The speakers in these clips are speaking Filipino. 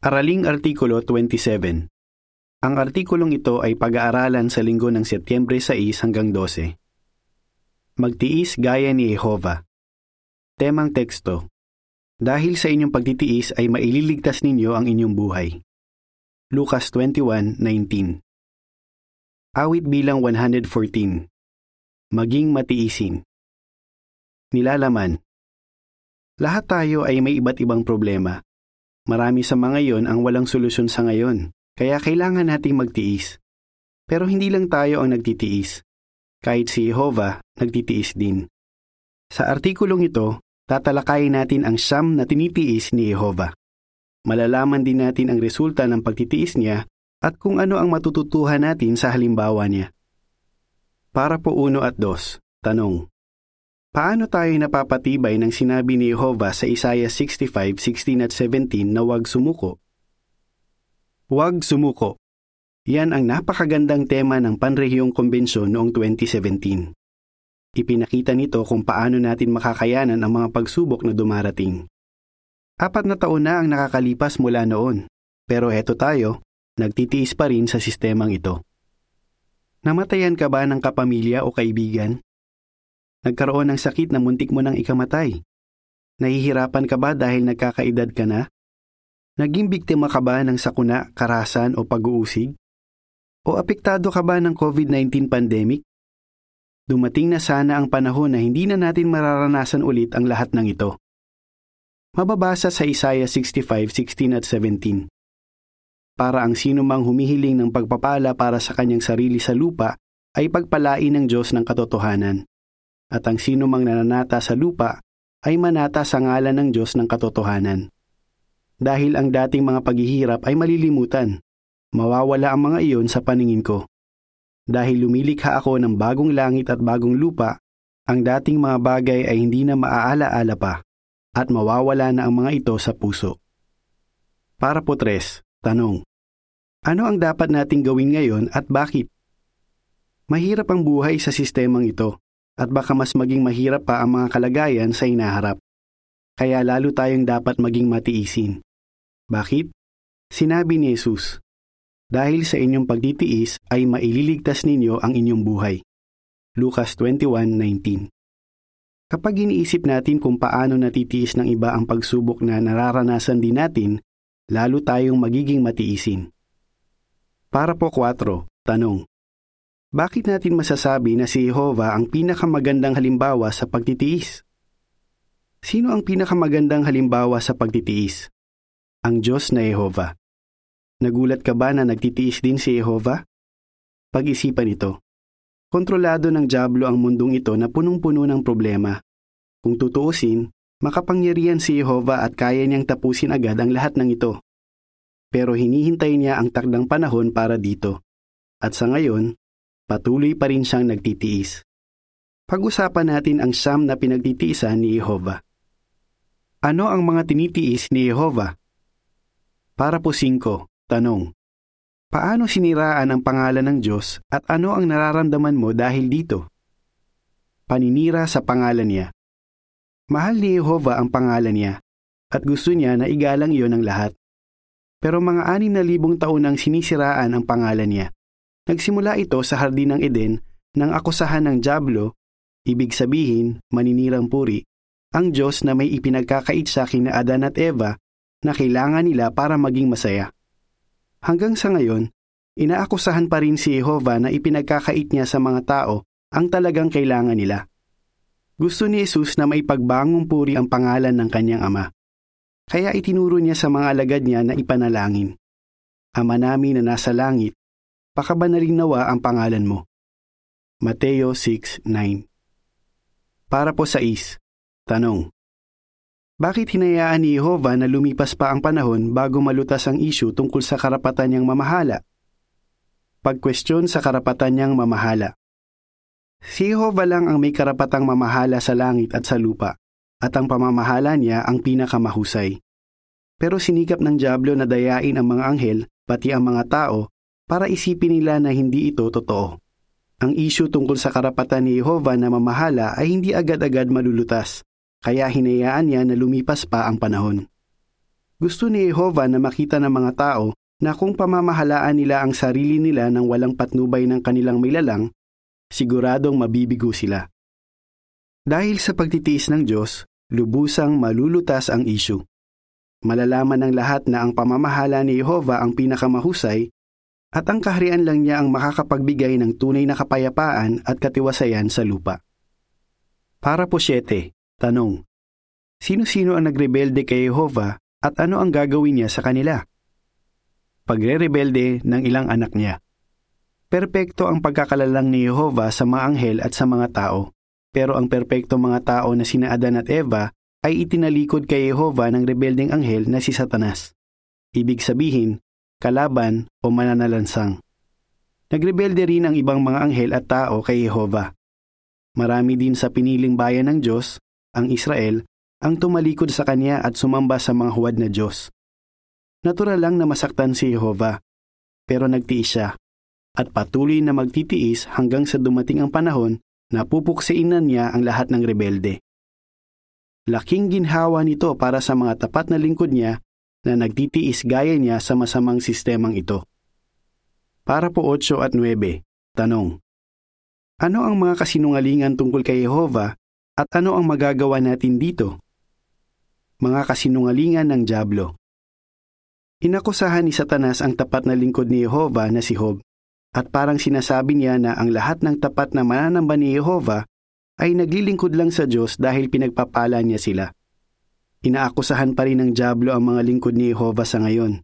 Araling Artikulo 27 Ang artikulong ito ay pag-aaralan sa linggo ng Setyembre 6 hanggang 12. Magtiis gaya ni Jehova. Temang teksto. Dahil sa inyong pagtitiis ay maililigtas ninyo ang inyong buhay. Lucas 21:19 Awit bilang 114 Maging matiisin. Nilalaman. Lahat tayo ay may iba't ibang problema Marami sa mga yon ang walang solusyon sa ngayon, kaya kailangan nating magtiis. Pero hindi lang tayo ang nagtitiis. Kahit si Jehovah, nagtitiis din. Sa artikulong ito, tatalakayin natin ang siyam na tinitiis ni Jehovah. Malalaman din natin ang resulta ng pagtitiis niya at kung ano ang matututuhan natin sa halimbawa niya. Para po uno at dos, tanong. Paano tayo napapatibay ng sinabi ni Jehovah sa Isaiah 65:16 at 17 na huwag sumuko? Huwag sumuko. Yan ang napakagandang tema ng Panrehiyong Konbensyon noong 2017. Ipinakita nito kung paano natin makakayanan ang mga pagsubok na dumarating. Apat na taon na ang nakakalipas mula noon, pero eto tayo, nagtitiis pa rin sa sistemang ito. Namatayan ka ba ng kapamilya o kaibigan? Nagkaroon ng sakit na muntik mo nang ikamatay. Nahihirapan ka ba dahil nagkakaedad ka na? Naging biktima ka ba ng sakuna, karasan o pag-uusig? O apektado ka ba ng COVID-19 pandemic? Dumating na sana ang panahon na hindi na natin mararanasan ulit ang lahat ng ito. Mababasa sa Isaiah 65:16 at 17. Para ang sino mang humihiling ng pagpapala para sa kanyang sarili sa lupa ay pagpalain ng Diyos ng katotohanan at ang sino mang nananata sa lupa ay manata sa ngalan ng Diyos ng katotohanan. Dahil ang dating mga paghihirap ay malilimutan, mawawala ang mga iyon sa paningin ko. Dahil lumilikha ako ng bagong langit at bagong lupa, ang dating mga bagay ay hindi na maaala-ala pa, at mawawala na ang mga ito sa puso. Para po tres, tanong. Ano ang dapat nating gawin ngayon at bakit? Mahirap ang buhay sa sistemang ito at baka mas maging mahirap pa ang mga kalagayan sa inaharap. Kaya lalo tayong dapat maging matiisin. Bakit? Sinabi ni Jesus, Dahil sa inyong pagtitiis ay maililigtas ninyo ang inyong buhay. Lucas 21:19. Kapag iniisip natin kung paano natitiis ng iba ang pagsubok na nararanasan din natin, lalo tayong magiging matiisin. Para po 4, tanong. Bakit natin masasabi na si Jehovah ang pinakamagandang halimbawa sa pagtitiis? Sino ang pinakamagandang halimbawa sa pagtitiis? Ang Diyos na Jehovah. Nagulat ka ba na nagtitiis din si Jehovah? Pag-isipan ito. Kontrolado ng Diablo ang mundong ito na punong-puno ng problema. Kung tutuusin, makapangyarihan si Jehovah at kaya niyang tapusin agad ang lahat ng ito. Pero hinihintay niya ang takdang panahon para dito. At sa ngayon, patuloy pa rin siyang nagtitiis. Pag-usapan natin ang siyam na pinagtitiisan ni Jehovah. Ano ang mga tinitiis ni Jehovah? Para po singko, tanong. Paano siniraan ang pangalan ng Diyos at ano ang nararamdaman mo dahil dito? Paninira sa pangalan niya. Mahal ni Jehovah ang pangalan niya at gusto niya na igalang iyon ng lahat. Pero mga anim na libong taon nang sinisiraan ang pangalan niya. Nagsimula ito sa Hardin ng Eden nang akusahan ng Diablo, ibig sabihin, maninirang puri, ang Diyos na may ipinagkakait sa akin na Adan at Eva na kailangan nila para maging masaya. Hanggang sa ngayon, inaakusahan pa rin si Jehovah na ipinagkakait niya sa mga tao ang talagang kailangan nila. Gusto ni Jesus na may pagbangong puri ang pangalan ng kanyang ama. Kaya itinuro niya sa mga alagad niya na ipanalangin. Ama namin na nasa langit, pakabanalin nawa ang pangalan mo. Mateo 6.9 Para po sa is, tanong. Bakit hinayaan ni Jehovah na lumipas pa ang panahon bago malutas ang isyu tungkol sa karapatan niyang mamahala? Pagkwestiyon sa karapatan niyang mamahala. Si Jehovah lang ang may karapatang mamahala sa langit at sa lupa, at ang pamamahala niya ang pinakamahusay. Pero sinikap ng Diablo na dayain ang mga anghel, pati ang mga tao, para isipin nila na hindi ito totoo. Ang isyu tungkol sa karapatan ni Jehovah na mamahala ay hindi agad-agad malulutas, kaya hinayaan niya na lumipas pa ang panahon. Gusto ni Jehovah na makita ng mga tao na kung pamamahalaan nila ang sarili nila ng walang patnubay ng kanilang milalang, siguradong mabibigo sila. Dahil sa pagtitiis ng Diyos, lubusang malulutas ang issue. Malalaman ng lahat na ang pamamahala ni Jehovah ang pinakamahusay at ang kaharian lang niya ang makakapagbigay ng tunay na kapayapaan at katiwasayan sa lupa. Para po 7. Tanong. Sino-sino ang nagrebelde kay Jehovah at ano ang gagawin niya sa kanila? Pagre-rebelde ng ilang anak niya. Perpekto ang pagkakalalang ni Jehovah sa mga anghel at sa mga tao, pero ang perpekto mga tao na sina Adan at Eva ay itinalikod kay Jehovah ng rebeldeng anghel na si Satanas. Ibig sabihin, kalaban o mananalansang. Nagrebelde rin ang ibang mga anghel at tao kay Jehovah. Marami din sa piniling bayan ng Diyos, ang Israel, ang tumalikod sa kanya at sumamba sa mga huwad na Diyos. Natural lang na masaktan si Jehovah, pero nagtiis siya at patuloy na magtitiis hanggang sa dumating ang panahon na pupuksiinan niya ang lahat ng rebelde. Laking ginhawa nito para sa mga tapat na lingkod niya na nagtitiis gaya niya sa masamang sistemang ito. Para po 8 at 9, tanong. Ano ang mga kasinungalingan tungkol kay Jehovah at ano ang magagawa natin dito? Mga kasinungalingan ng Diablo. Inakusahan ni Satanas ang tapat na lingkod ni Jehovah na si Job at parang sinasabi niya na ang lahat ng tapat na mananamba ni Jehovah ay naglilingkod lang sa Diyos dahil pinagpapala niya sila. Inaakusahan pa rin ng Diablo ang mga lingkod ni Jehovah sa ngayon.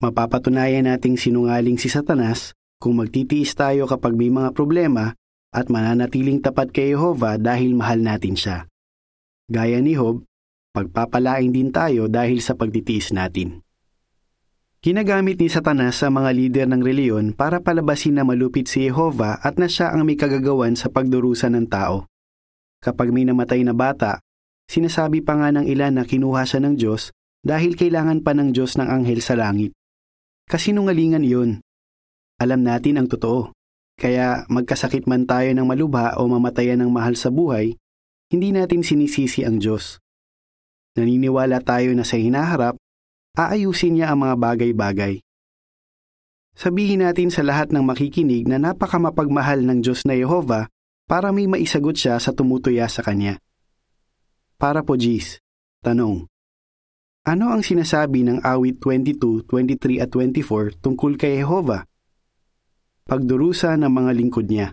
Mapapatunayan nating sinungaling si Satanas kung magtitiis tayo kapag may mga problema at mananatiling tapat kay Jehovah dahil mahal natin siya. Gaya ni Job, pagpapalain din tayo dahil sa pagtitiis natin. Ginagamit ni Satanas sa mga lider ng reliyon para palabasin na malupit si Jehovah at na siya ang may kagagawan sa pagdurusa ng tao. Kapag may namatay na bata, sinasabi pa nga ng ilan na kinuha siya ng Diyos dahil kailangan pa ng Diyos ng anghel sa langit. Kasinungalingan iyon. Alam natin ang totoo. Kaya magkasakit man tayo ng malubha o mamatayan ng mahal sa buhay, hindi natin sinisisi ang Diyos. Naniniwala tayo na sa hinaharap, aayusin niya ang mga bagay-bagay. Sabihin natin sa lahat ng makikinig na napakamapagmahal ng Diyos na Yehova para may maisagot siya sa tumutuya sa Kanya. Para po Gis, tanong. Ano ang sinasabi ng awit 22, 23 at 24 tungkol kay Jehovah? pagdurusa ng mga lingkod niya.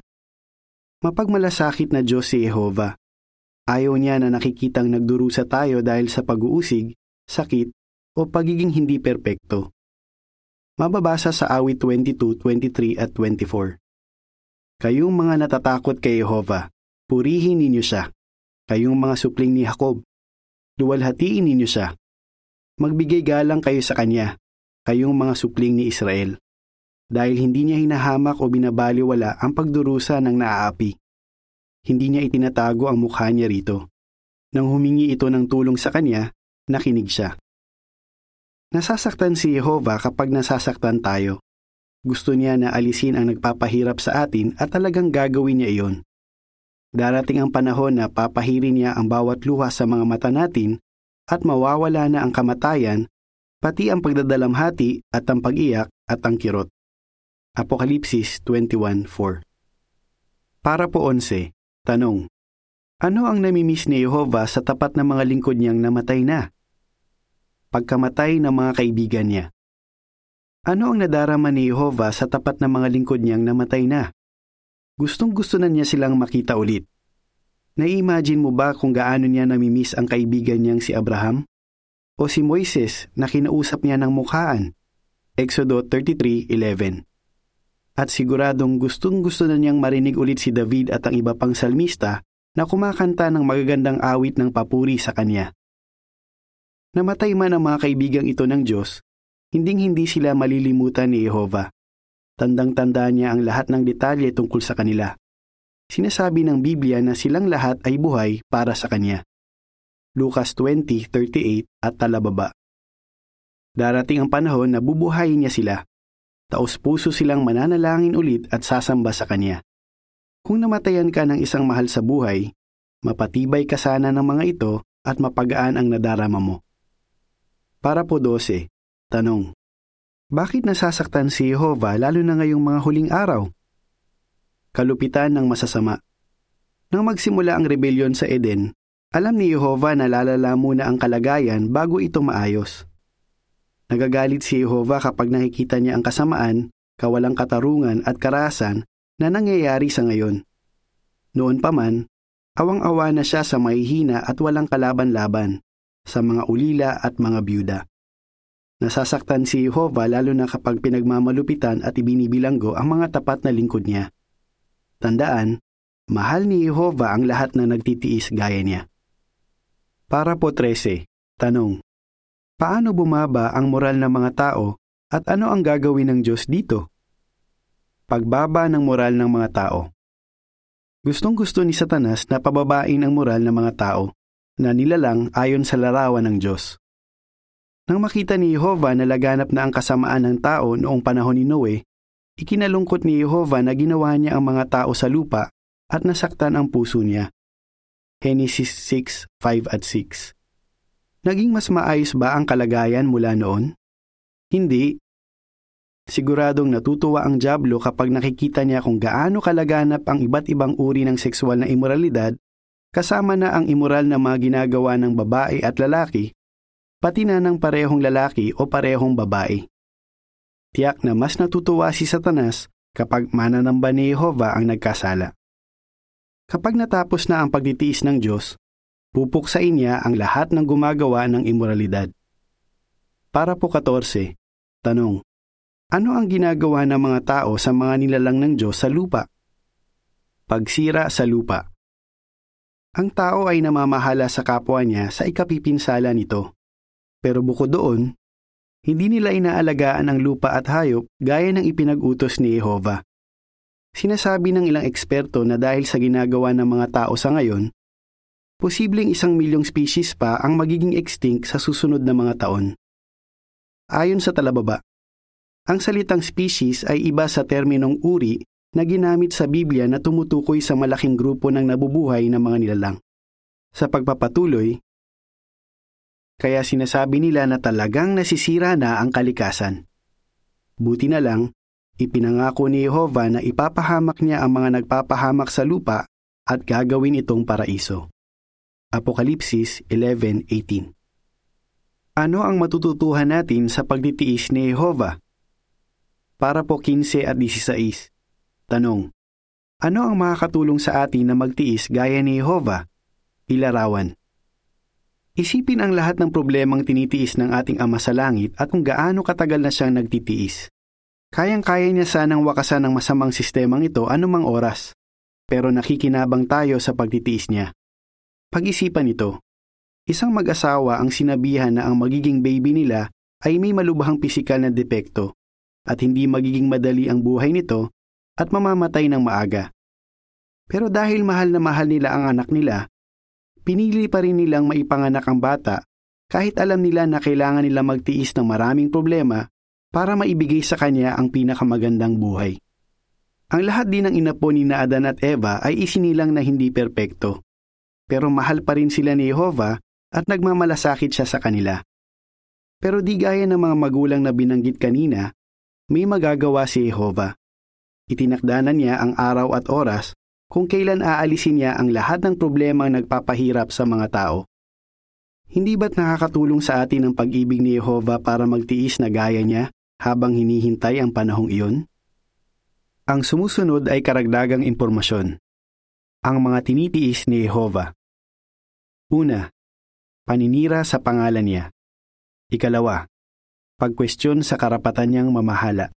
Mapagmalasakit na Diyos si Jehova. Ayaw niya na nakikitang nagdurusa tayo dahil sa pag-uusig, sakit, o pagiging hindi perpekto. Mababasa sa awit 22, 23 at 24. Kayong mga natatakot kay Jehova, purihin ninyo siya. Kayong mga supling ni Jacob, luwalhatiin ninyo siya. Magbigay galang kayo sa Kanya, kayong mga supling ni Israel dahil hindi niya hinahamak o binabaliwala ang pagdurusa ng naaapi. Hindi niya itinatago ang mukha niya rito. Nang humingi ito ng tulong sa kanya, nakinig siya. Nasasaktan si Jehovah kapag nasasaktan tayo. Gusto niya na alisin ang nagpapahirap sa atin at talagang gagawin niya iyon. Darating ang panahon na papahirin niya ang bawat luha sa mga mata natin at mawawala na ang kamatayan, pati ang pagdadalamhati at ang pag-iyak at ang kirot. Apokalipsis 21.4 Para po 11, tanong, ano ang namimiss ni Jehovah sa tapat ng mga lingkod niyang namatay na? Pagkamatay ng mga kaibigan niya. Ano ang nadarama ni Jehovah sa tapat ng mga lingkod niyang namatay na? Gustong gusto na niya silang makita ulit. Nai-imagine mo ba kung gaano niya namimiss ang kaibigan niyang si Abraham? O si Moises na kinausap niya ng mukhaan? Exodo 33.11 at siguradong gustong gusto na niyang marinig ulit si David at ang iba pang salmista na kumakanta ng magagandang awit ng papuri sa kanya. Namatay man ang mga kaibigang ito ng Diyos, hinding-hindi sila malilimutan ni Jehova. Tandang-tanda niya ang lahat ng detalye tungkol sa kanila. Sinasabi ng Biblia na silang lahat ay buhay para sa Kanya. Lucas 20:38 at talababa. Darating ang panahon na bubuhayin niya sila taos-puso silang mananalangin ulit at sasamba sa Kanya. Kung namatayan ka ng isang mahal sa buhay, mapatibay ka sana ng mga ito at mapagaan ang nadarama mo. Para po 12. Tanong. Bakit nasasaktan si Jehovah lalo na ngayong mga huling araw? Kalupitan ng masasama. Nang magsimula ang rebelyon sa Eden, alam ni Jehovah na lalala muna ang kalagayan bago ito maayos. Nagagalit si Jehovah kapag nakikita niya ang kasamaan, kawalang katarungan at karahasan na nangyayari sa ngayon. Noon pa man, awang-awa na siya sa mahihina at walang kalaban-laban, sa mga ulila at mga byuda. Nasasaktan si Jehovah lalo na kapag pinagmamalupitan at ibinibilanggo ang mga tapat na lingkod niya. Tandaan, mahal ni Jehovah ang lahat na nagtitiis gaya niya. Para po 13. Tanong. Paano bumaba ang moral ng mga tao at ano ang gagawin ng Diyos dito? Pagbaba ng moral ng mga tao. Gustong gusto ni Satanas na pababain ang moral ng mga tao na nilalang ayon sa larawan ng Diyos. Nang makita ni Jehovah na laganap na ang kasamaan ng tao noong panahon ni Noe, ikinalungkot ni Jehovah na ginawa niya ang mga tao sa lupa at nasaktan ang puso niya. Genesis 6:5 at 6. Naging mas maayos ba ang kalagayan mula noon? Hindi. Siguradong natutuwa ang Diablo kapag nakikita niya kung gaano kalaganap ang iba't ibang uri ng sexual na imoralidad, kasama na ang immoral na mga ginagawa ng babae at lalaki, pati na ng parehong lalaki o parehong babae. Tiyak na mas natutuwa si Satanas kapag mananamba ni Jehovah ang nagkasala. Kapag natapos na ang pagtitiis ng Diyos, pupuksain niya ang lahat ng gumagawa ng imoralidad. Para po 14. Tanong. Ano ang ginagawa ng mga tao sa mga nilalang ng Diyos sa lupa? Pagsira sa lupa. Ang tao ay namamahala sa kapwa niya sa ikapipinsala nito. Pero bukod doon, hindi nila inaalagaan ang lupa at hayop gaya ng ipinag-utos ni Jehovah. Sinasabi ng ilang eksperto na dahil sa ginagawa ng mga tao sa ngayon, posibleng isang milyong species pa ang magiging extinct sa susunod na mga taon. Ayon sa talababa, ang salitang species ay iba sa terminong uri na ginamit sa Biblia na tumutukoy sa malaking grupo ng nabubuhay na mga nilalang. Sa pagpapatuloy, kaya sinasabi nila na talagang nasisira na ang kalikasan. Buti na lang, Ipinangako ni Jehovah na ipapahamak niya ang mga nagpapahamak sa lupa at gagawin itong paraiso. Apokalipsis 11.18 Ano ang matututuhan natin sa pagtitiis ni Jehovah? Para po 15 at 16. Tanong. Ano ang makakatulong sa atin na magtiis gaya ni Jehovah? Ilarawan. Isipin ang lahat ng problemang tinitiis ng ating Ama sa Langit at kung gaano katagal na siyang nagtitiis. Kayang-kaya niya sanang wakasan ng masamang sistemang ito anumang oras, pero nakikinabang tayo sa pagtitiis niya. Pag-isipan ito, isang mag-asawa ang sinabihan na ang magiging baby nila ay may malubhang pisikal na depekto at hindi magiging madali ang buhay nito at mamamatay ng maaga. Pero dahil mahal na mahal nila ang anak nila, pinili pa rin nilang maipanganak ang bata kahit alam nila na kailangan nila magtiis ng maraming problema para maibigay sa kanya ang pinakamagandang buhay. Ang lahat din ng inapo ni na Adan at Eva ay isinilang na hindi perpekto. Pero mahal pa rin sila ni Jehovah at nagmamalasakit siya sa kanila. Pero di gaya ng mga magulang na binanggit kanina, may magagawa si Jehovah. Itinakdanan niya ang araw at oras kung kailan aalisin niya ang lahat ng problema nagpapahirap sa mga tao. Hindi ba't nakakatulong sa atin ang pag-ibig ni Jehovah para magtiis na gaya niya habang hinihintay ang panahong iyon? Ang sumusunod ay karagdagang impormasyon. Ang mga tinitiis ni Jehovah. Una, paninira sa pangalan niya. Ikalawa, pagkwestiyon sa karapatan niyang mamahala.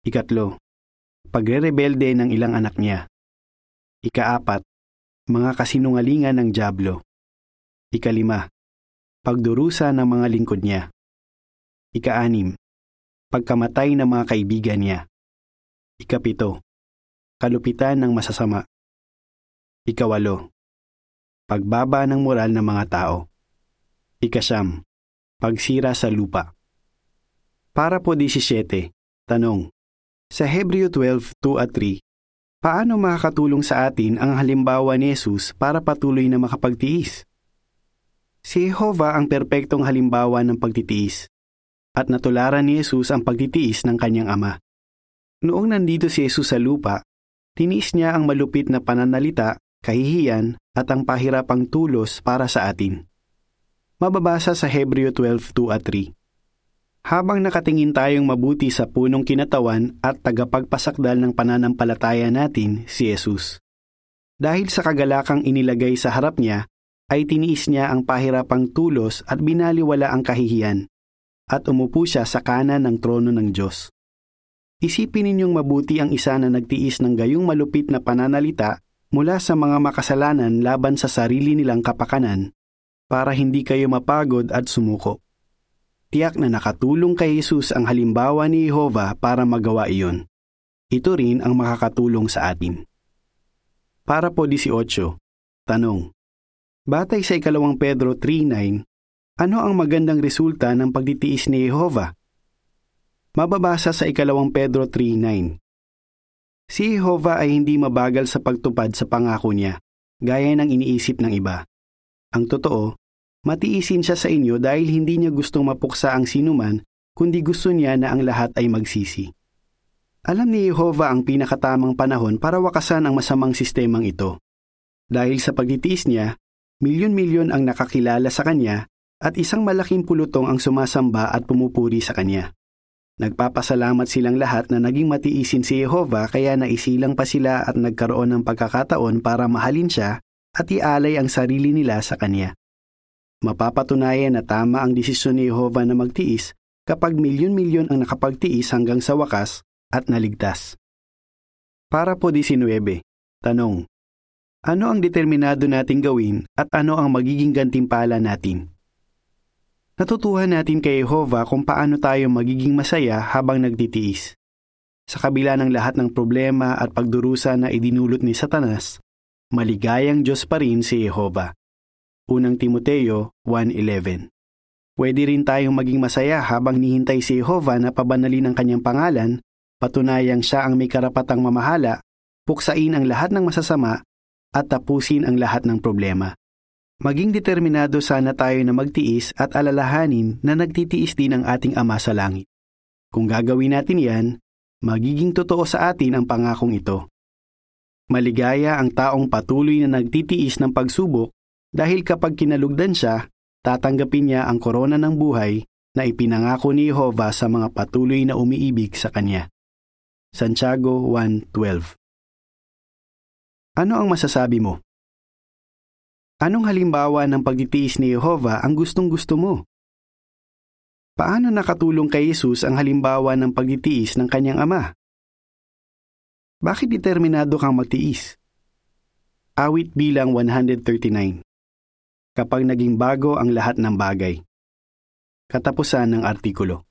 Ikatlo, pagre-rebelde ng ilang anak niya. Ikaapat, mga kasinungalingan ng Diablo. Ikalima, pagdurusa ng mga lingkod niya. Ikaanim, pagkamatay ng mga kaibigan niya. Ikapito, kalupitan ng masasama. Ikawalo, pagbaba ng moral ng mga tao. Ikasyam, pagsira sa lupa. Para po 17, tanong. Sa Hebreo 12:2 at 3, paano makakatulong sa atin ang halimbawa ni Jesus para patuloy na makapagtiis? Si Jehovah ang perpektong halimbawa ng pagtitiis at natularan ni Jesus ang pagtitiis ng kanyang ama. Noong nandito si Jesus sa lupa, tiniis niya ang malupit na pananalita, kahihiyan at ang pahirapang tulos para sa atin. Mababasa sa Hebreo 12:2 at 3. Habang nakatingin tayong mabuti sa punong kinatawan at tagapagpasakdal ng pananampalataya natin, si Jesus. Dahil sa kagalakang inilagay sa harap niya, ay tiniis niya ang pahirapang tulos at binaliwala ang kahihiyan, at umupo siya sa kanan ng trono ng Diyos. Isipin ninyong mabuti ang isa na nagtiis ng gayong malupit na pananalita mula sa mga makasalanan laban sa sarili nilang kapakanan para hindi kayo mapagod at sumuko. Tiyak na nakatulong kay Jesus ang halimbawa ni Jehovah para magawa iyon. Ito rin ang makakatulong sa atin. Para po 18. Tanong. Batay sa ikalawang Pedro 3.9, ano ang magandang resulta ng pagtitiis ni Jehovah? Mababasa sa ikalawang Pedro 3.9. Si Jehovah ay hindi mabagal sa pagtupad sa pangako niya, gaya ng iniisip ng iba. Ang totoo, Matiisin siya sa inyo dahil hindi niya gustong mapuksa ang sinuman, kundi gusto niya na ang lahat ay magsisi. Alam ni Jehovah ang pinakatamang panahon para wakasan ang masamang sistemang ito. Dahil sa pagtitiis niya, milyon-milyon ang nakakilala sa kanya at isang malaking pulutong ang sumasamba at pumupuri sa kanya. Nagpapasalamat silang lahat na naging matiisin si Jehovah kaya naisilang pa sila at nagkaroon ng pagkakataon para mahalin siya at ialay ang sarili nila sa kanya. Mapapatunayan na tama ang desisyon ni Jehovah na magtiis kapag milyon-milyon ang nakapagtiis hanggang sa wakas at naligtas. Para po 19. Tanong. Ano ang determinado nating gawin at ano ang magiging gantimpala natin? Natutuhan natin kay Jehovah kung paano tayo magiging masaya habang nagtitiis. Sa kabila ng lahat ng problema at pagdurusa na idinulot ni Satanas, maligayang Diyos pa rin si Jehovah. Unang Timoteo 1.11 Pwede rin tayong maging masaya habang nihintay si Jehovah na pabanalin ang kanyang pangalan, patunayang siya ang may karapatang mamahala, puksain ang lahat ng masasama, at tapusin ang lahat ng problema. Maging determinado sana tayo na magtiis at alalahanin na nagtitiis din ang ating Ama sa langit. Kung gagawin natin yan, magiging totoo sa atin ang pangakong ito. Maligaya ang taong patuloy na nagtitiis ng pagsubok dahil kapag kinalugdan siya, tatanggapin niya ang korona ng buhay na ipinangako ni Jehovah sa mga patuloy na umiibig sa Kanya. Santiago 1.12 Ano ang masasabi mo? Anong halimbawa ng pagtitiis ni Jehovah ang gustong gusto mo? Paano nakatulong kay Jesus ang halimbawa ng pagtitiis ng kanyang ama? Bakit determinado kang magtiis? Awit bilang 139 kapag naging bago ang lahat ng bagay. Katapusan ng artikulo.